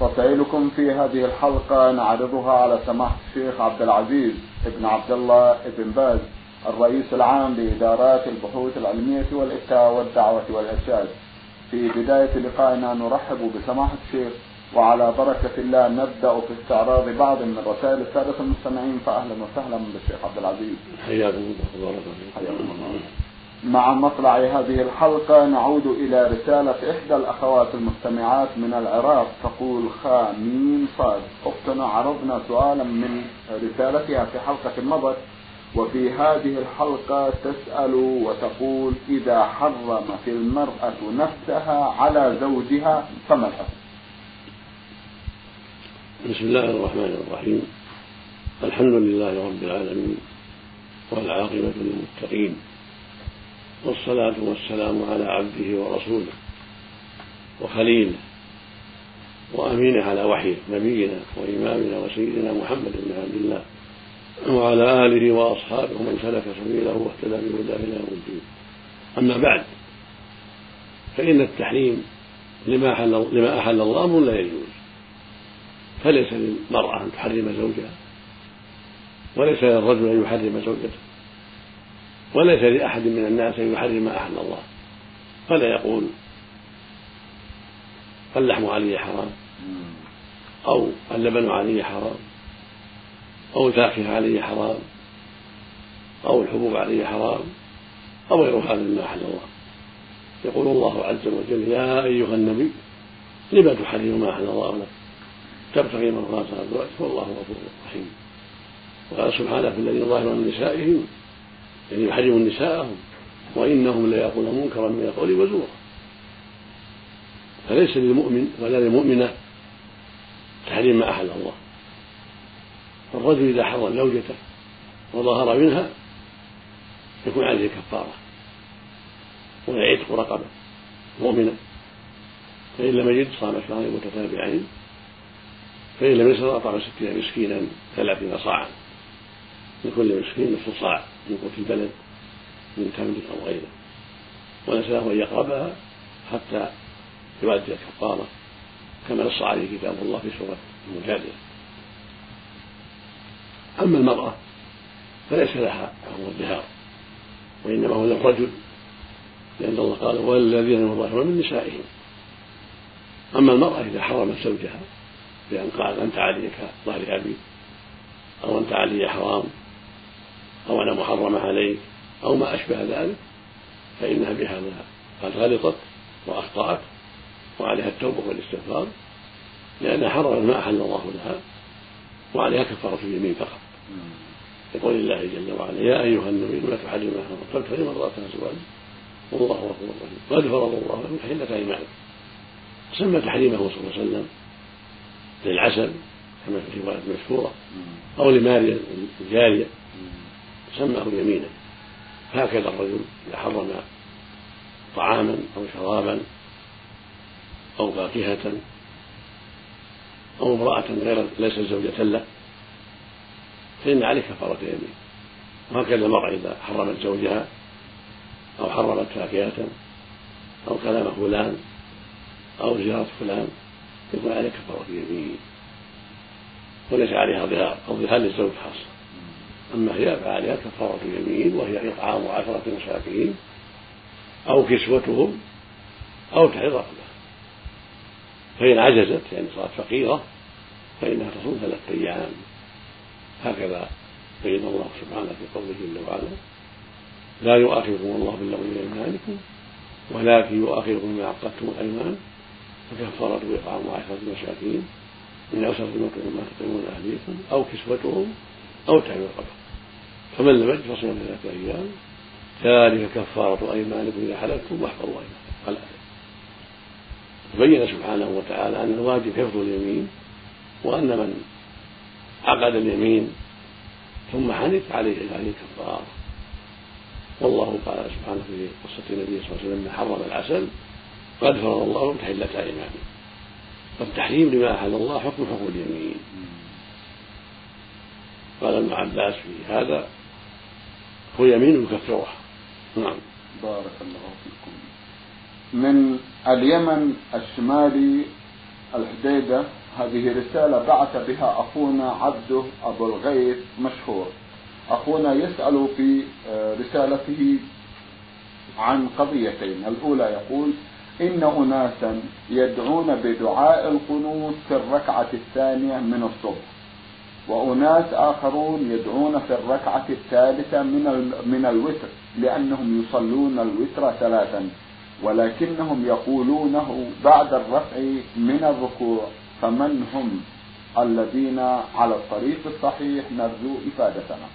رسائلكم في هذه الحلقة نعرضها على سماحة الشيخ عبد العزيز ابن عبد الله ابن باز الرئيس العام لإدارات البحوث العلمية والإفتاء والدعوة والإرشاد. في بداية لقائنا نرحب بسماحة الشيخ وعلى بركة الله نبدأ في استعراض بعض من رسائل السادة المستمعين فأهلا وسهلا بالشيخ عبد العزيز. حياكم الله حياكم الله. مع مطلع هذه الحلقة نعود إلى رسالة إحدى الأخوات المستمعات من العراق تقول خا ميم صاد. أختنا عرضنا سؤالا من رسالتها في حلقة مضت وفي هذه الحلقة تسأل وتقول إذا حرمت المرأة نفسها على زوجها فما الحكم؟ بسم الله الرحمن الرحيم. الحمد لله رب العالمين والعاقبة للمتقين. والصلاة والسلام على عبده ورسوله وخليله وأمينه على وحيه نبينا وإمامنا وسيدنا محمد بن عبد الله وعلى آله وأصحابه ومن سلك سبيله واهتدى بهداه إلى يوم الدين. أما بعد فإن التحريم لما أحل لما أحل الله أمر لا يجوز. فليس للمرأة أن تحرم زوجها وليس للرجل أن يحرم زوجته. وليس لأحد من الناس أن يحرم ما أحل الله. فلا يقول؟ اللحم علي حرام. أو اللبن علي حرام. أو الفاكهة علي حرام. أو الحبوب علي حرام. أو غير هذا مما أحل الله. يقول الله عز وجل يا أيها النبي لما تحرم ما أحل الله لك؟ تبتغي مرضات أزواجك والله غفور رحيم. وقال سبحانه في الذين ظاهروا من نسائهم يعني يحرم نساءهم وإنهم ليقولون منكرا من القول وزورا فليس للمؤمن ولا للمؤمنة تحريم ما أحل الله. فالرجل إذا حرم زوجته وظهر منها يكون عليه كفارة ويعتق رقبة مؤمنة. فإن لم يجد صام شهرين متتابعين فإن لم يستطع أطعم ستين مسكينا ثلاثين صاعا. لكل مسكين نصف صاع من قوت البلد من تمر أو غيره. وليس له أن يقربها حتى يؤدي الكفارة كما نص عليه كتاب الله في سورة المجادلة. أما المرأة فليس لها حكم الظهار وإنما هو للرجل لأن الله قال والذين يظاهرون من نسائهم. أما المرأة إذا حرمت زوجها بأن قال أنت علي كظهر أبي أو أنت علي حرام. أو أنا محرمة عليك أو ما أشبه ذلك فإنها بهذا قد غلطت وأخطأت وعليها التوبة والاستغفار لأنها حرمت ما أحل الله لها وعليها كفارة اليمين فقط. يقول الله جل وعلا يا أيها النبي لا تحرم ما حرم فابتغي مرضات أزواجك والله غفور رحيم. قد فرض الله لكم تحلة أيمانكم. سمى تحريمه صلى الله عليه وسلم للعسل كما في الرواية المشهورة أو لماريا الجارية. سماه يمينا. هكذا الرجل إذا حرم طعاما أو شرابا أو فاكهة أو امرأة غير ليست زوجة له فإن عليه كفارة يمين. وهكذا المرأة إذا حرمت زوجها أو حرمت فاكهة أو كلام فلان أو زيارة فلان يكون عليه كفارة يمين. وليس عليها ظهار الظهار للزوج خاصة. أما هي فعليها كفارة يمين وهي إطعام عشرة مساكين أو كسوتهم أو تحرير رقبة. فإن عجزت يعني صارت فقيرة فإنها تصوم ثلاثة أيام. هكذا بين الله سبحانه في قوله جل وعلا لا يؤاخذكم الله باللغو من أيمانكم ولكن يؤاخذكم بما عقدتم الأيمان فكفارته إطعام عشرة مساكين من أوسط ما تطعمون أهليكم أو كسوتهم أو تحرير رقبة. فمن لم يجد فصيام ثلاثة أيام ذلك كفارة أيمانكم إذا حلفتم واحفظوا أيمانكم الآية بين سبحانه وتعالى أن الواجب حفظ اليمين وأن من عقد اليمين ثم حنث عليه عليه كفارة. والله قال سبحانه في قصة النبي صلى الله عليه وسلم لما حرم العسل قد فرض الله تحلة أيمانه. فالتحريم لما أحل الله حكم حكم اليمين. قال ابن عباس في هذا هو يمين يكفرها نعم. بارك الله فيكم. من اليمن الشمالي الحديدة هذه رسالة بعث بها أخونا عبده أبو الغيث مشهور. أخونا يسأل في آه، رسالته عن قضيتين. الأولى يقول إن أناسا يدعون بدعاء القنوت في الركعة الثانية من الصبح. وأناس آخرون يدعون في الركعة الثالثة من من الوتر لأنهم يصلون الوتر ثلاثا ولكنهم يقولونه بعد الرفع من الركوع فمن هم؟ الذين على الطريق الصحيح نرجو إفادتنا.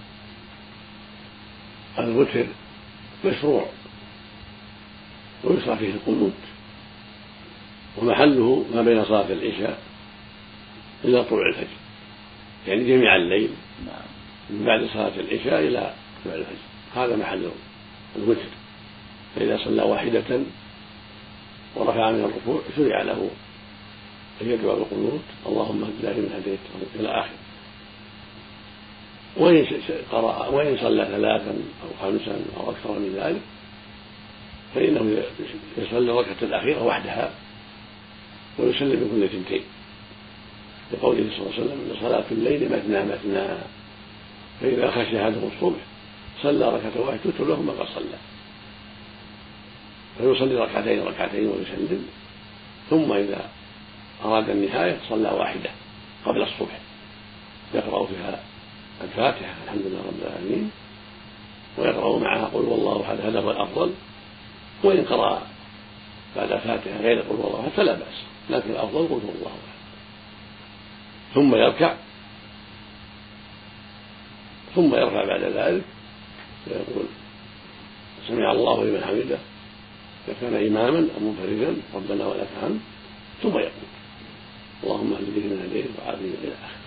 الوتر مشروع ويشرع فيه القنوت ومحله ما بين صلاة العشاء إلى طلوع الفجر. يعني جميع الليل نعم. من بعد صلاة العشاء إلى طلوع الفجر. هذا محل الوتر. فإذا صلى واحدة ورفع من الركوع شرع له أن يدعو بالقنوت. اللهم اهدنا فيمن هديت إلى آخره وإن قرأ وإن صلى ثلاثا أو خمسا أو أكثر من ذلك فإنه يصلي الركعة الأخيرة وحدها ويسلم من كل اثنتين لقوله صلى الله عليه وسلم إن صلاة الليل مثنى مثنى فإذا خشي احدهم الصبح صلى ركعة واحدة تتر له ما قد صلى. فيصلي ركعتين ركعتين ويسلم. ثم إذا أراد النهاية صلى واحدة قبل الصبح. يقرأ فيها الفاتحة الحمد لله رب العالمين. ويقرأ معها قل والله أحد هذا هو الأفضل. وإن قرأ بعد الفاتحة غير قل والله أحد فلا بأس. لكن الأفضل قل هو الله أحد. ثم يركع. ثم يرفع بعد ذلك ويقول سمع الله لمن حمده. إذا كان إماما أو منفردا ربنا ولك الحمد. ثم يقول اللهم اهدني فيمن هديت وعافني إلى آخره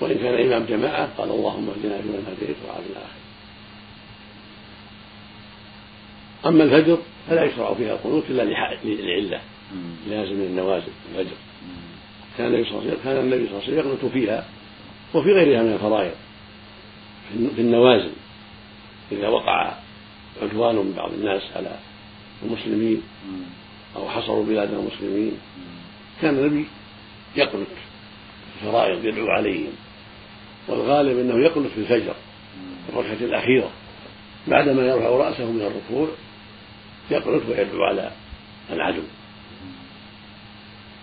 وإن كان إمام جماعة قال اللهم اهدنا فيمن هديت وعافني إلى آخره أما الفجر فلا يشرع فيها القنوت إلا لعلة لازم من النوازل الفجر. كان النبي صلى الله عليه وسلم كان النبي صلى الله عليه وسلم يقنط فيها وفي غيرها من الفرائض في النوازل إذا وقع عدوان من بعض الناس على المسلمين أو حصروا بلاد المسلمين كان النبي يقنط في الفرائض يدعو عليهم والغالب أنه يقنط في الفجر الركعة الأخيرة بعدما يرفع رأسه من الركوع يقنط ويدعو على العدو.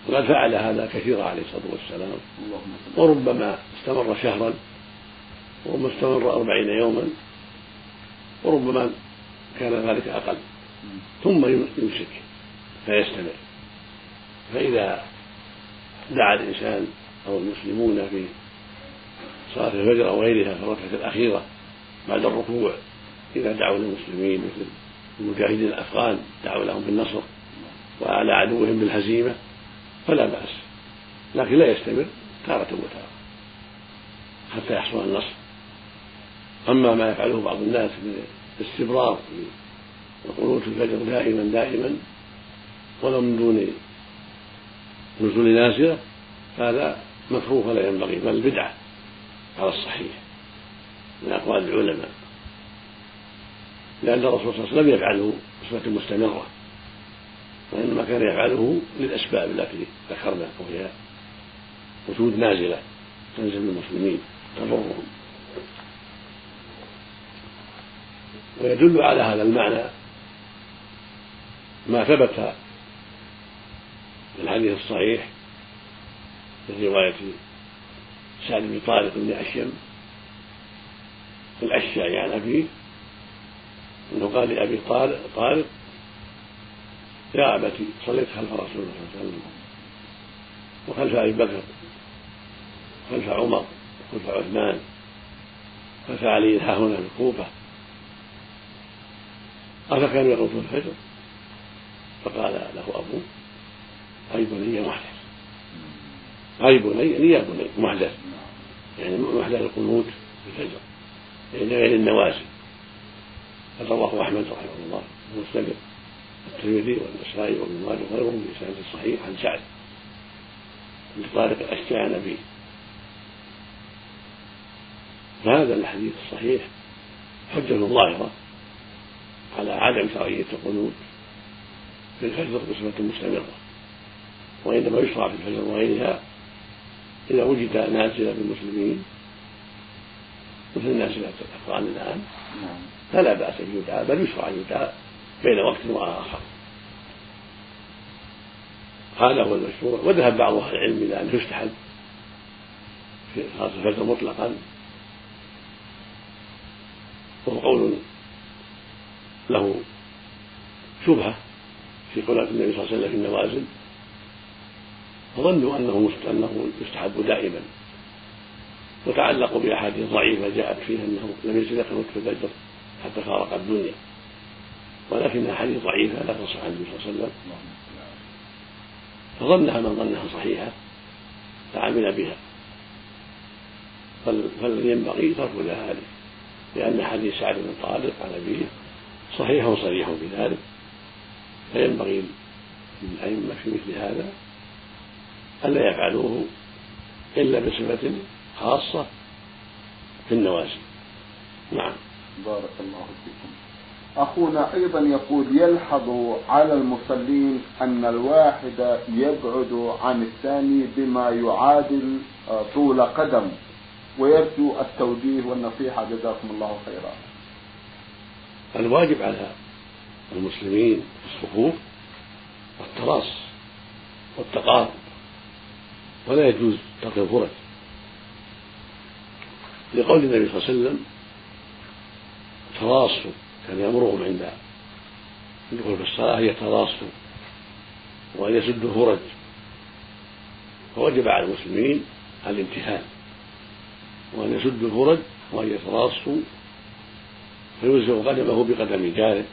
وقد فعل هذا كثيرا عليه الصلاة والسلام. وربما استمر شهرا وربما استمر أربعين يوما وربما كان ذلك أقل. ثم يمسك فيستمر. فإذا دعا الإنسان أو المسلمون في صلاة الفجر أو غيرها في الركعة الأخيرة بعد الركوع إذا دعوا للمسلمين مثل المجاهدين الأفغان دعوا لهم بالنصر وعلى عدوهم بالهزيمة فلا بأس. لكن لا يستمر تارة وتارة حتى يحصل النصر. أما ما يفعله بعض الناس من الاستمرار في الفجر دائما دائما ولو من دون نزول نازلة فهذا مكروه ولا ينبغي بل بدعة على الصحيح من أقوال العلماء. لأن الرسول صلى الله عليه وسلم يفعله بصفة مستمرة. وإنما كان يفعله للأسباب التي ذكرنا وهي وجود نازلة تنزل بالمسلمين تضرهم. ويدل على هذا المعنى ما ثبت في الحديث الصحيح من رواية سعد بن طارق بن أشيم. الأشعري عن أبيه أنه قال لأبي طارق يا أبتي صليت خلف رسول الله صلى الله عليه وسلم. وخلف أبي بكر خلف عمر خلف عثمان خلف علي ها هنا في الكوفة. أفكانوا يقومون الفجر. فقال له أبوه أي بني محدث. أي بني يا بني محدث. يعني محدث القنوت في الفجر. غير النوازل. قد رواه أحمد رحمه الله المستمر الترمذي والنسائي وابن ماجه وغيرهم بإسناد صحيح عن سعد بن طارق الأشجع عن فهذا الحديث الصحيح حجة ظاهرة على عدم شرعية القنوت في الفجر بصفة مستمرة وإنما يشرع في الفجر وغيرها إذا وجد نازلة بالمسلمين مثل نازلة الأفغان الآن. فلا بأس أن يدعى بل يشرع أن يدعى بين وقت وآخر. هذا هو المشروع وذهب بعض أهل العلم إلى أنه يستحب في صلاة الفجر مطلقا. وهو قول له شبهة في قولات النبي صلى الله عليه وسلم في النوازل. فظنوا أنه أنه يستحب دائما. وتعلقوا بأحاديث ضعيفة جاءت فيها أنه لم يزل في الفجر حتى فارق الدنيا. ولكنها حديث ضعيفة لا تصح عن النبي صلى الله عليه وسلم. فظنها من ظنها صحيحة فعمل بها. فالذي ينبغي ترك ذلك لأن حديث سعد بن طارق عن أبيه صحيح وصريح في ذلك فينبغي للأئمة في مثل هذا ألا يفعلوه إلا بصفة خاصة في النوازل. نعم. بارك الله فيكم. أخونا أيضا يقول يلحظ على المصلين أن الواحد يبعد عن الثاني بما يعادل طول قدم ويرجو التوجيه والنصيحة. جزاكم الله خيرا. الواجب على المسلمين في الصفوف التراص والتقارب ولا يجوز ترك الفرج. لقول النبي صلى الله عليه وسلم تراصوا كان يأمرهم عند الدخول في الصلاة أن يتراصوا وأن يسدوا الفرج فوجب على المسلمين الامتثال وأن يسدوا الفرج وأن يتراصوا فيوزع قدمه بقدم جاره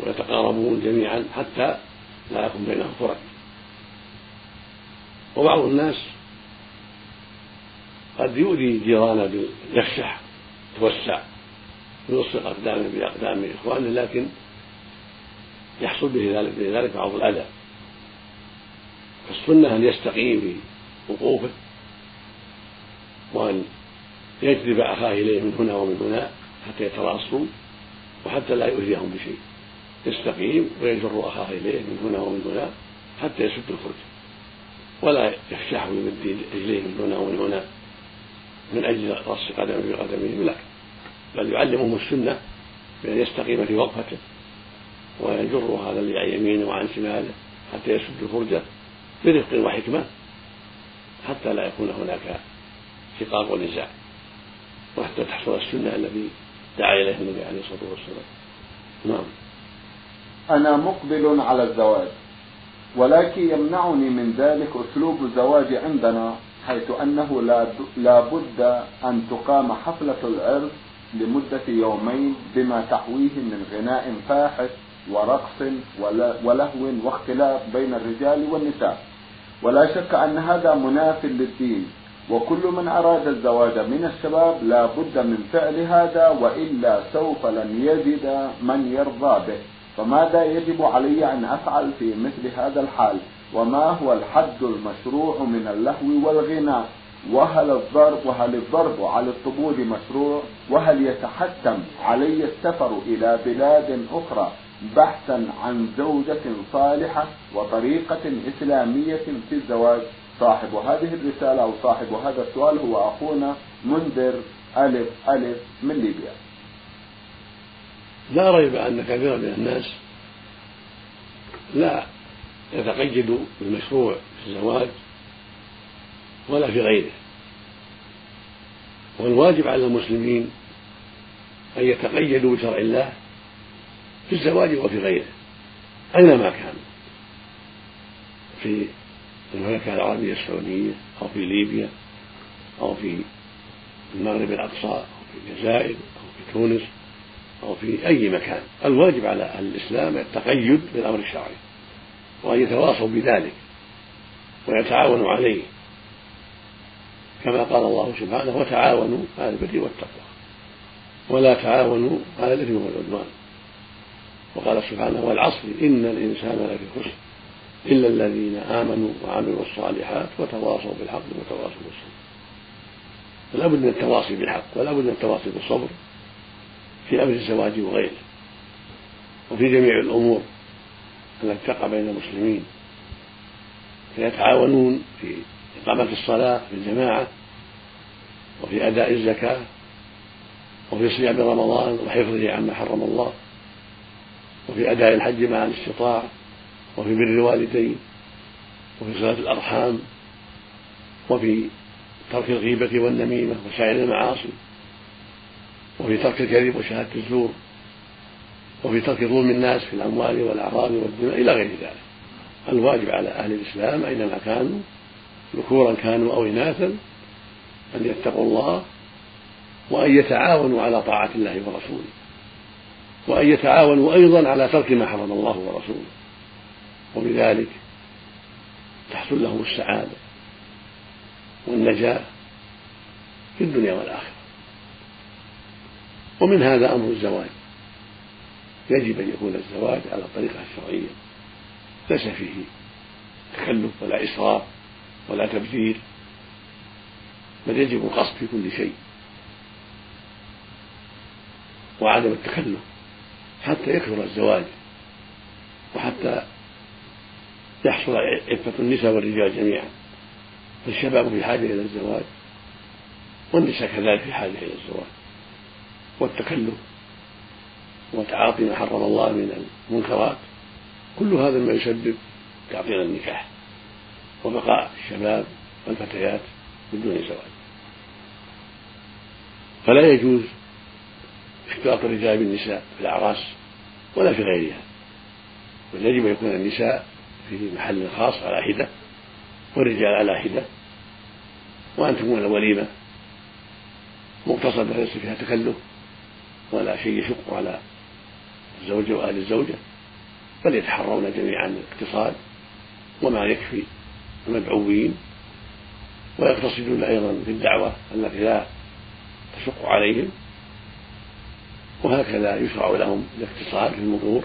ويتقاربون جميعا حتى لا يكون بينهم فرج وبعض الناس قد يؤذي جيرانه باليفشح توسع ويلصق اقدامه بأقدام إخوانه لكن يحصل به ذلك بذلك بعض الأذى. فالسنة أن يستقيم في وقوفه وأن يجذب أخاه إليه من هنا ومن هنا حتى يتراصوا وحتى لا يؤذيهم بشيء. يستقيم ويجر أخاه إليه من هنا ومن هنا حتى يسد الفرج. ولا يفشح ويمد رجليه من هنا ومن هنا من أجل رص قدمه بقدمه لا بل يعلمهم السنة بأن يستقيم في وقفته ويجر هذا اللي عن يمينه وعن شماله حتى يسد الفرجة برفق وحكمة حتى لا يكون هناك شقاق ونزاع. وحتى تحصل السنة التي دعا إليها النبي عليه الصلاة والسلام. نعم. أنا مقبل على الزواج ولكن يمنعني من ذلك أسلوب الزواج عندنا حيث أنه لا بد أن تقام حفلة العرس لمدة يومين بما تحويه من غناء فاحش ورقص ولهو واختلاف بين الرجال والنساء. ولا شك أن هذا مناف للدين وكل من أراد الزواج من الشباب لا بد من فعل هذا وإلا سوف لن يجد من يرضى به. فماذا يجب علي أن أفعل في مثل هذا الحال؟ وما هو الحد المشروع من اللهو والغناء؟ وهل الضرب وهل الضرب على الطبول مشروع؟ وهل يتحتم علي السفر إلى بلاد أخرى بحثا عن زوجة صالحة وطريقة إسلامية في الزواج؟ صاحب هذه الرسالة أو صاحب هذا السؤال هو أخونا منذر ألف ألف من ليبيا. لا ريب أن كثيرا من الناس لا يتقيد بالمشروع في الزواج ولا في غيره. والواجب على المسلمين أن يتقيدوا بشرع الله في الزواج وفي غيره أينما كان. في المملكة العربية السعودية أو في ليبيا أو في المغرب الأقصى أو في الجزائر أو في تونس أو في أي مكان. الواجب على أهل الإسلام التقيد بالأمر الشرعي وأن يتواصوا بذلك ويتعاونوا عليه. كما قال الله سبحانه وتعاونوا على البر والتقوى. ولا تعاونوا على الإثم والعدوان. وقال سبحانه والعصر إن الإنسان لفي خسر إلا الذين آمنوا وعملوا الصالحات وتواصوا بالحق وتواصوا بالصبر. فلا بد من التواصي بالحق ولا بد من التواصي بالصبر في أمر الزواج وغيره وفي جميع الأمور التي تقع بين المسلمين. فيتعاونون في إقامة الصلاة في الجماعة وفي أداء الزكاة وفي صيام رمضان وحفظه عما حرم الله وفي أداء الحج مع الاستطاعة وفي بر الوالدين وفي صلاة الأرحام وفي ترك الغيبة والنميمة وسائر المعاصي وفي ترك الكذب وشهادة الزور وفي ترك ظلم الناس في الأموال والأعراض والدماء إلى غير ذلك. الواجب على أهل الإسلام أينما كانوا ذكورا كانوا أو إناثا أن يتقوا الله وأن يتعاونوا على طاعة الله ورسوله وأن يتعاونوا أيضا على ترك ما حرم الله ورسوله وبذلك تحصل لهم السعادة والنجاة في الدنيا والآخرة. ومن هذا أمر الزواج. يجب أن يكون الزواج على الطريقة الشرعية ليس فيه تكلف ولا إسراف. ولا تبذير بل يجب القصد في كل شيء. وعدم التكلف. حتى يكثر الزواج. وحتى يحصل عفة النساء والرجال جميعا. فالشباب في حاجة إلى الزواج. والنساء كذلك في حاجة إلى الزواج. والتكلف. وتعاطي ما حرم الله من المنكرات. كل هذا ما يسبب تعطيل النكاح. وبقاء الشباب والفتيات بدون زواج. فلا يجوز اختلاط الرجال بالنساء في الأعراس ولا في غيرها. بل يجب أن يكون النساء في محل خاص على حدة والرجال على حدة. وأن تكون الوليمة مقتصدة ليس فيها تكلف ولا شيء يشق على الزوجة وأهل الزوجة بل يتحرون جميعا الاقتصاد وما يكفي المدعوين ويقتصدون أيضا في الدعوة التي لا تشق عليهم وهكذا يشرع لهم الاقتصاد في المرور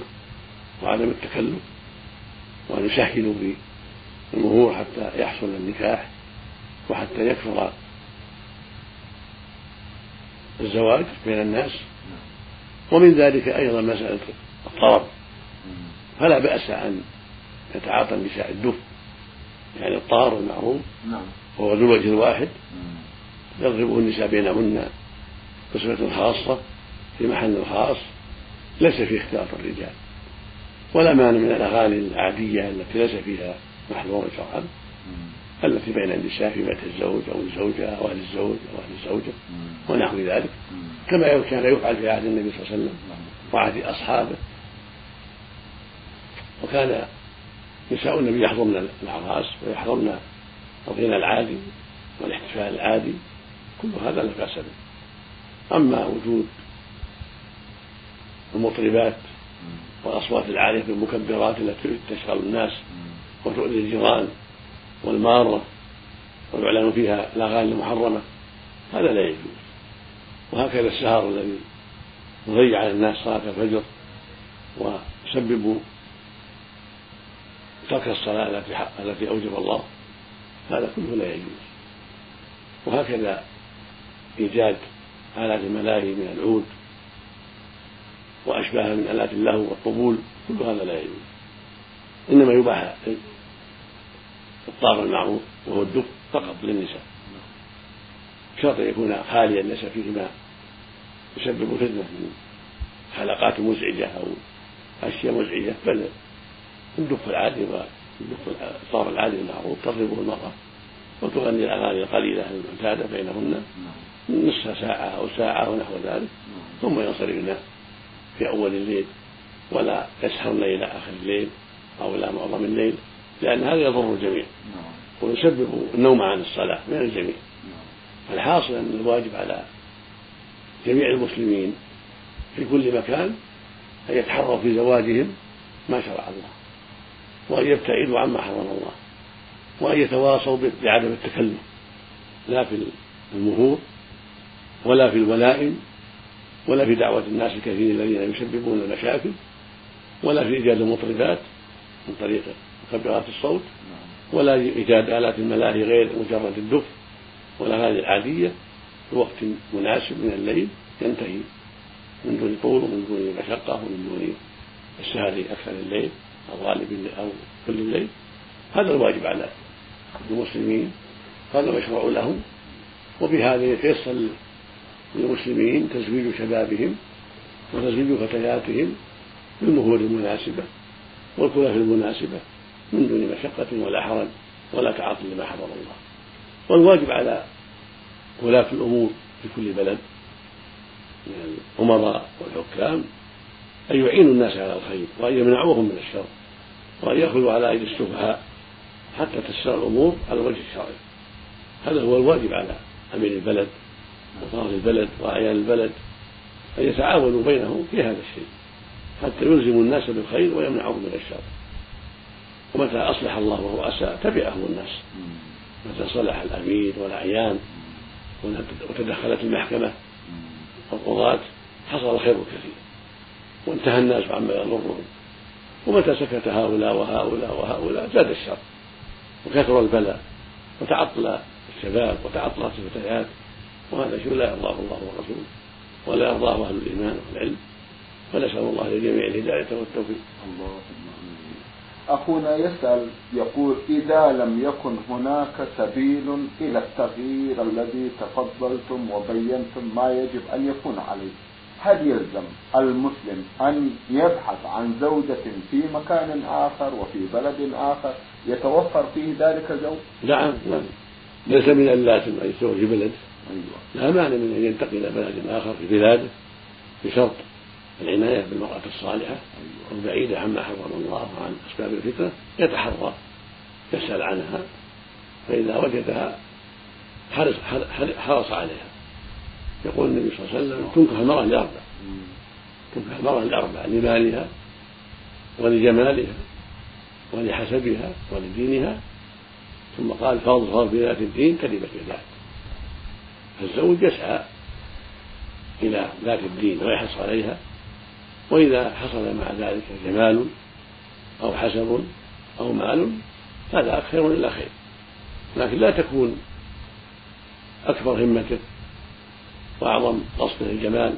وعدم التكلف وأن يسهلوا في المرور حتى يحصل النكاح وحتى يكثر الزواج بين الناس. ومن ذلك أيضا مسألة الطرب فلا بأس أن يتعاطى النساء الدف يعني الطار المعروف نعم. وهو ذو الوجه الواحد. يضربه النساء بينهن قسمة خاصة في محل خاص. ليس فيه اختلاط الرجال. ولا مانع من الأغاني العادية التي ليس فيها محظور شرعا. التي بين النساء في بيت الزوج أو الزوجة أو أهل الزوج أو أهل الزوجة ونحو ذلك. كما كان يفعل في عهد النبي صلى الله عليه وسلم وعهد أصحابه. وكان نساء النبي يحضرن الأعراس ويحضرن الغنى العادي والاحتفال العادي كل هذا لا بأس به. أما وجود المطربات والأصوات العالية بالمكبرات التي تشغل الناس وتؤذي الجيران والمارة ويعلن فيها الأغاني المحرمة هذا لا يجوز. وهكذا السهر الذي يضيع على الناس صلاة الفجر ويسبب ترك الصلاة التي التي أوجب الله. هذا كله لا يجوز. وهكذا إيجاد آلات الملاهي من العود وأشباهها من آلات اللهو والطبول كل هذا لا يجوز. إنما يباح الطار المعروف وهو الدف فقط للنساء. شرط أن يكون خاليا ليس فيه ما يسبب فتنة من حلقات مزعجة أو أشياء مزعجة بل الدف العادي والدف الطار العادي المعروف تضربه المرأة وتغني الأغاني القليلة المعتادة بينهن نصف ساعة أو ساعة ونحو ذلك ثم ينصرفن في أول الليل ولا يسهرن إلى آخر الليل أو إلى معظم الليل لأن هذا يضر الجميع. ويسبب النوم عن الصلاة من الجميع. الحاصل أن الواجب على جميع المسلمين في كل مكان أن يتحروا في زواجهم ما شرع الله. وأن يبتعدوا عما حرم الله وأن يتواصوا بعدم التكلف لا في المهور ولا في الولائم ولا في دعوة الناس الكثير الذين يسببون المشاكل ولا في إيجاد المطربات من طريق مكبرات الصوت ولا إيجاد آلات الملاهي غير مجرد الدف والأغاني العادية في وقت مناسب من الليل ينتهي من دون طول ومن دون مشقة ومن دون السهر أكثر الليل. أو غالب أو كل الليل هذا الواجب على المسلمين هذا مشروع لهم. وبهذا يتيسر للمسلمين تزويج شبابهم وتزويج فتياتهم بالمهور المناسبة والكلف المناسبة من دون مشقة ولا حرج ولا تعاطي لما حرم الله. والواجب على ولاة الأمور في كل بلد من الأمراء والحكام أن يعينوا الناس على الخير وأن يمنعوهم من الشر. وأن يأخذوا على أيدي السفهاء حتى تسر الأمور على الوجه الشرعي هذا هو الواجب على أمير البلد وطرف البلد وأعيان البلد أن يتعاونوا بينهم في هذا الشيء حتى يلزموا الناس بالخير ويمنعهم من الشر. ومتى أصلح الله وهو أساء تبعه الناس. متى صلح الأمير والأعيان وتدخلت المحكمة والقضاة حصل الخير الكثير. وانتهى الناس عما يضرهم. ومتى سكت هؤلاء وهؤلاء وهؤلاء؟ زاد الشر. وكثر البلاء وتعطل الشباب وتعطلت الفتيات. وهذا شيء لا يرضاه الله ورسوله ولا يرضاه أهل الإيمان والعلم. فنسأل الله للجميع الهداية والتوفيق. اللهم أخونا يسأل يقول إذا لم يكن هناك سبيل إلى التغيير الذي تفضلتم وبينتم ما يجب أن يكون عليه؟ هل يلزم المسلم أن يبحث عن زوجة في مكان آخر وفي بلد آخر يتوفر فيه ذلك الزوج؟ نعم نعم ليس من اللازم أن يتزوج في بلد أيوة. لا مانع من أن ينتقل إلى بلد آخر في بلاده بشرط العناية بالمرأة الصالحة البعيدة عما حرم الله وعن أسباب الفتنة يتحرى يسأل عنها فإذا وجدها حرص, حرص عليها يقول النبي صلى الله عليه وسلم تنكح المرأة لأربع تنكح المرأة لأربع لمالها ولجمالها ولحسبها ولدينها. ثم قال فاظفر بذات الدين كلمة يداك فالزوج يسعى إلى ذات الدين ويحرص عليها وإذا حصل مع ذلك جمال أو حسب أو مال هذا خير إلا خير. لكن لا تكون أكبر همته وأعظم قصده الجمال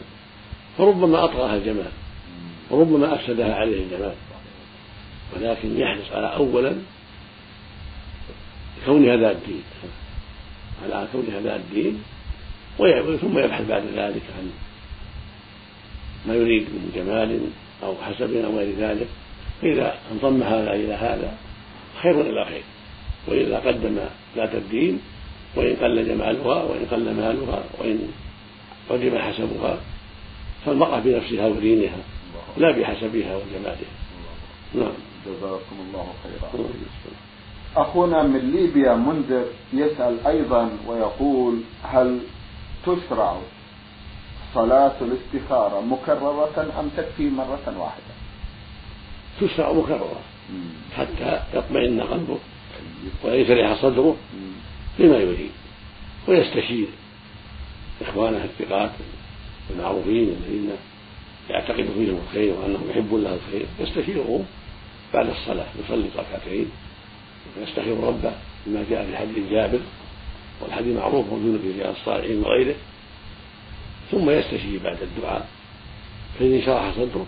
فربما أطغاها الجمال وربما أفسدها عليه الجمال ولكن يحرص على أولا كونها ذات الدين على كونها ذات الدين ثم يبحث بعد ذلك عن ما يريد من جمال أو حسب أو غير ذلك. فإذا انضم هذا إلى هذا خير إلى خير. وإذا قدم ذات الدين وإن قل جمالها وإن قل مالها وإن قدم حسبها فالمرأة بنفسها ودينها لا بحسبها وجمالها. نعم. جزاكم الله خيرا. أخونا من ليبيا منذر يسأل أيضا ويقول هل تشرع صلاة الاستخارة مكررة أم تكفي مرة واحدة؟ تشرع مكررة. حتى يطمئن قلبه وينشرح صدره بما يريد ويستشير. إخوانه الثقات المعروفين الذين يعتقد فيهم الخير وأنهم يحبون له الخير يستشيرهم بعد الصلاة يصلي ركعتين ويستخير ربه بما جاء في حديث جابر والحديث معروف موجود في رياض الصالحين وغيره ثم يستشير بعد الدعاء فإن شرح صدره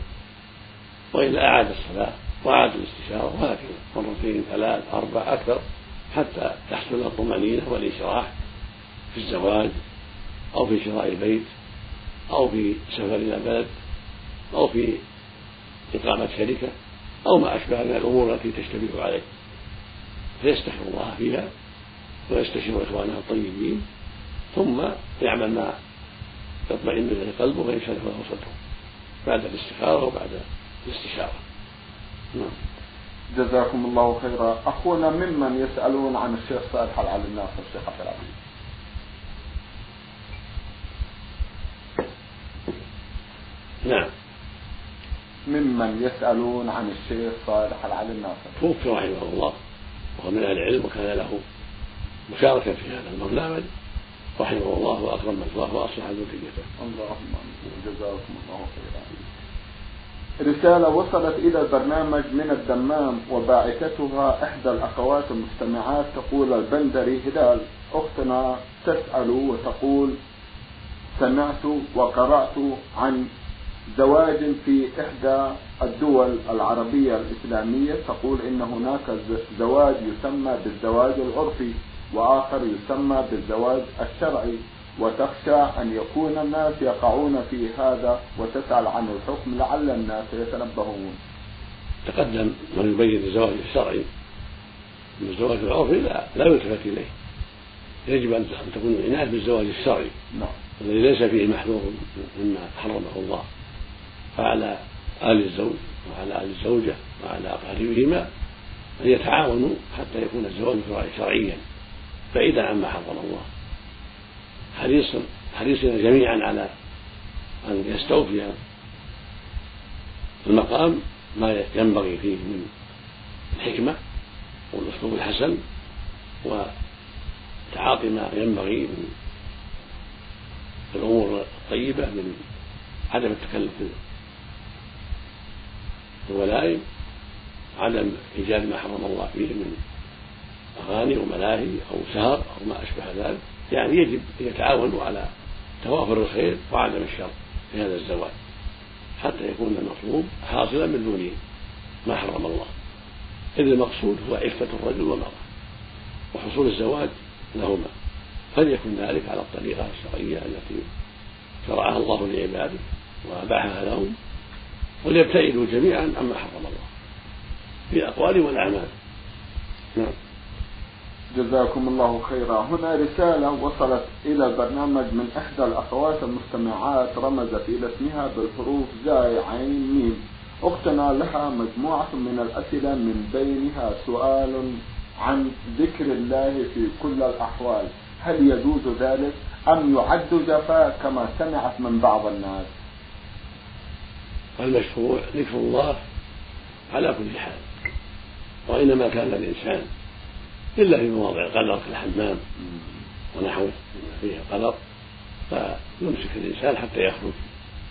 وإلا أعاد الصلاة وأعاد الاستشارة وهكذا مرتين ثلاث أربع أكثر حتى تحصل الطمأنينة والإشراح في الزواج أو في شراء البيت أو في سفر إلى بلد أو في إقامة شركة أو ما أشبه من الأمور التي تشتبه عليه. فيستخير الله فيها ويستشير إخوانه الطيبين ثم يعمل ما يطمئن اليه قلبه وينشرح له صدره بعد الاستخارة وبعد الاستشارة. نعم. جزاكم الله خيرا. أخونا ممن يسألون عن الشيخ صالح العلي الناصر الشيخ عبد العزيز. نعم. ممن يسألون عن الشيخ صالح العلي الناصر. توفي رحمه الله وهو من أهل العلم وكان له مشاركة في هذا البرنامج رحمه الله وأكرم مثواه وأصلح ذريته. اللهم جزاكم الله خيرا. رسالة وصلت إلى البرنامج من الدمام وباعثتها إحدى الأخوات المستمعات تقول البندري هلال أختنا تسأل وتقول سمعت وقرأت عن زواج في إحدى الدول العربية الإسلامية تقول إن هناك زواج يسمى بالزواج العرفي وآخر يسمى بالزواج الشرعي. وتخشى أن يكون الناس يقعون في هذا وتسأل عن الحكم لعل الناس يتنبهون. تقدم من يبين الزواج الشرعي من الزواج العرفي لا لا يلتفت إليه. يجب أن تكون العناية بالزواج الشرعي. نعم. الذي ليس فيه محذور مما حرمه الله. فعلى آل الزوج وعلى آل الزوجة وعلى أقاربهما أن يتعاونوا حتى يكون الزواج شرعيا. بعيدا عما حرم الله. حريص حريصنا جميعا على أن يستوفي المقام ما ينبغي فيه من الحكمة والأسلوب الحسن وتعاطي ما ينبغي من الأمور الطيبة من عدم التكلف الولائم عدم إيجاد ما حرم الله فيه من أغاني وملاهي أو سهر أو ما أشبه ذلك. يعني يجب أن يتعاونوا على توافر الخير وعدم الشر في هذا الزواج حتى يكون المطلوب حاصلا من دون ما حرم الله. إذ المقصود هو عفة الرجل والمرأة وحصول الزواج لهما. فليكن ذلك على الطريقة الشرعية التي شرعها الله لعباده وأباحها لهم وليبتعدوا جميعا عما حرم الله في الأقوال والأعمال نعم. جزاكم الله خيرا. هنا رسالة وصلت إلى البرنامج من إحدى الأخوات المستمعات رمزت إلى اسمها بالحروف زاي عين ميم. أختنا لها مجموعة من الأسئلة من بينها سؤال عن ذكر الله في كل الأحوال. هل يجوز ذلك أم يعد جفاء كما سمعت من بعض الناس. المشروع ذكر الله على كل حال وإنما كان الإنسان إلا في مواضع القدر كالحمام ونحوه فيه القدر فيمسك الإنسان حتى يخرج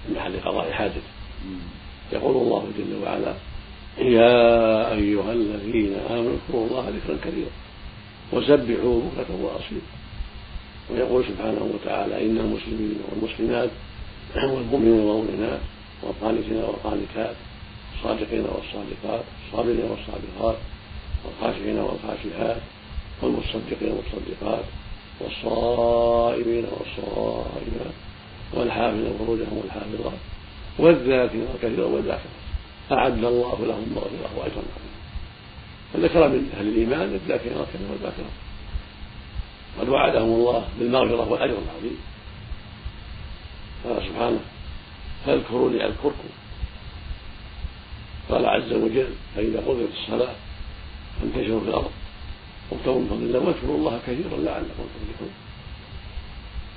من محل قضاء حاجته. يقول الله جل وعلا يا أيها الذين آمنوا اذكروا الله ذكرا كثيرا وسبحوه بكرة وأصيلا. ويقول سبحانه وتعالى إن المسلمين والمسلمات والمؤمنين والمؤمنات والقانتين والقانتات الصادقين والصادقات الصابرين والصابرات والخاشعين والخاشعات والمصدقين والمصدقات والصائمين والصائمات والحافظين فروجهم والحافظات والذاكرين كثيرا والذاكرات. أعد الله لهم مغفرة وأجرا عظيما. فذكر من أهل الإيمان الذاكرين كثيرا والذاكرات. قد وعدهم الله بالمغفرة والأجر العظيم. قال سبحانه فاذكروني أذكركم. قال عز وجل فإذا قضيت الصلاة فانتشروا في الأرض وابتغوا من فضل الله واذكروا الله كثيرا لعلكم تفلحون.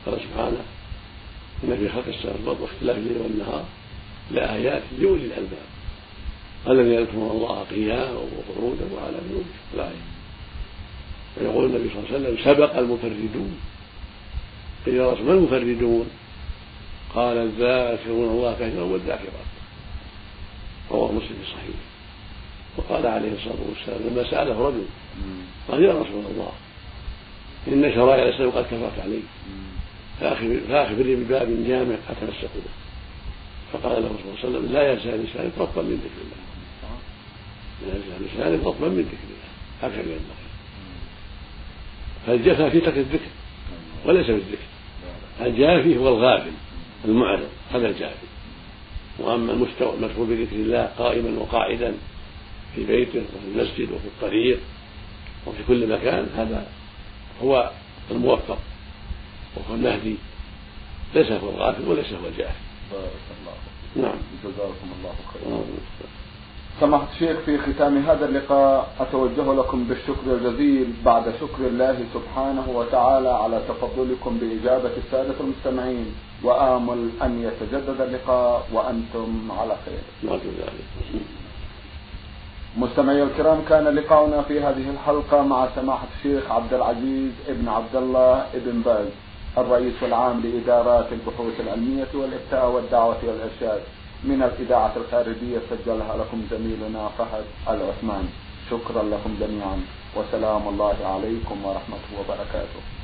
قال سبحانه إن في خلق السماوات والأرض واختلاف الليل والنهار لآيات لأولي الألباب. الذين يذكرون الله قياما وقعودا وعلى جنوبهم الآية. ويقول النبي صلى الله عليه وسلم سبق المفردون. قيل يا رسول ما المفردون؟ قال الذاكرون الله كثيرا والذاكرات رواه مسلم في وقال عليه الصلاة والسلام لما سأله رجل قال يا رسول الله إن شرائع الإسلام قد كفرت علي. فاخبرني بباب جامع اتمسك به فقال له صلى الله عليه وسلم لا يزال لسانك رطبا من ذكر الله. لا يزال لسانك رطبا من ذكر الله. هكذا ينبغي فالجفا في ترك الذكر وليس بالذكر. الجافي هو الغافل. المعرض هذا الجافي وأما المستوى المشغول بذكر الله قائما وقاعدا في بيته وفي المسجد وفي الطريق وفي كل مكان هذا هو الموفق وهو المهدي. ليس هو الغافل وليس هو الجاهل. بارك الله نعم. جزاكم الله خيرا. سماحة الشيخ في ختام هذا اللقاء أتوجه لكم بالشكر الجزيل بعد شكر الله سبحانه وتعالى على تفضلكم بإجابة السادة المستمعين وآمل أن يتجدد اللقاء وأنتم على خير. مستمعي الكرام كان لقاؤنا في هذه الحلقة مع سماحة الشيخ عبد العزيز ابن عبد الله ابن باز الرئيس العام لإدارات البحوث العلمية والإفتاء والدعوة والإرشاد من الإذاعة الخارجية سجلها لكم زميلنا فهد العثمان. شكرا لكم جميعا. وسلام الله عليكم ورحمة وبركاته.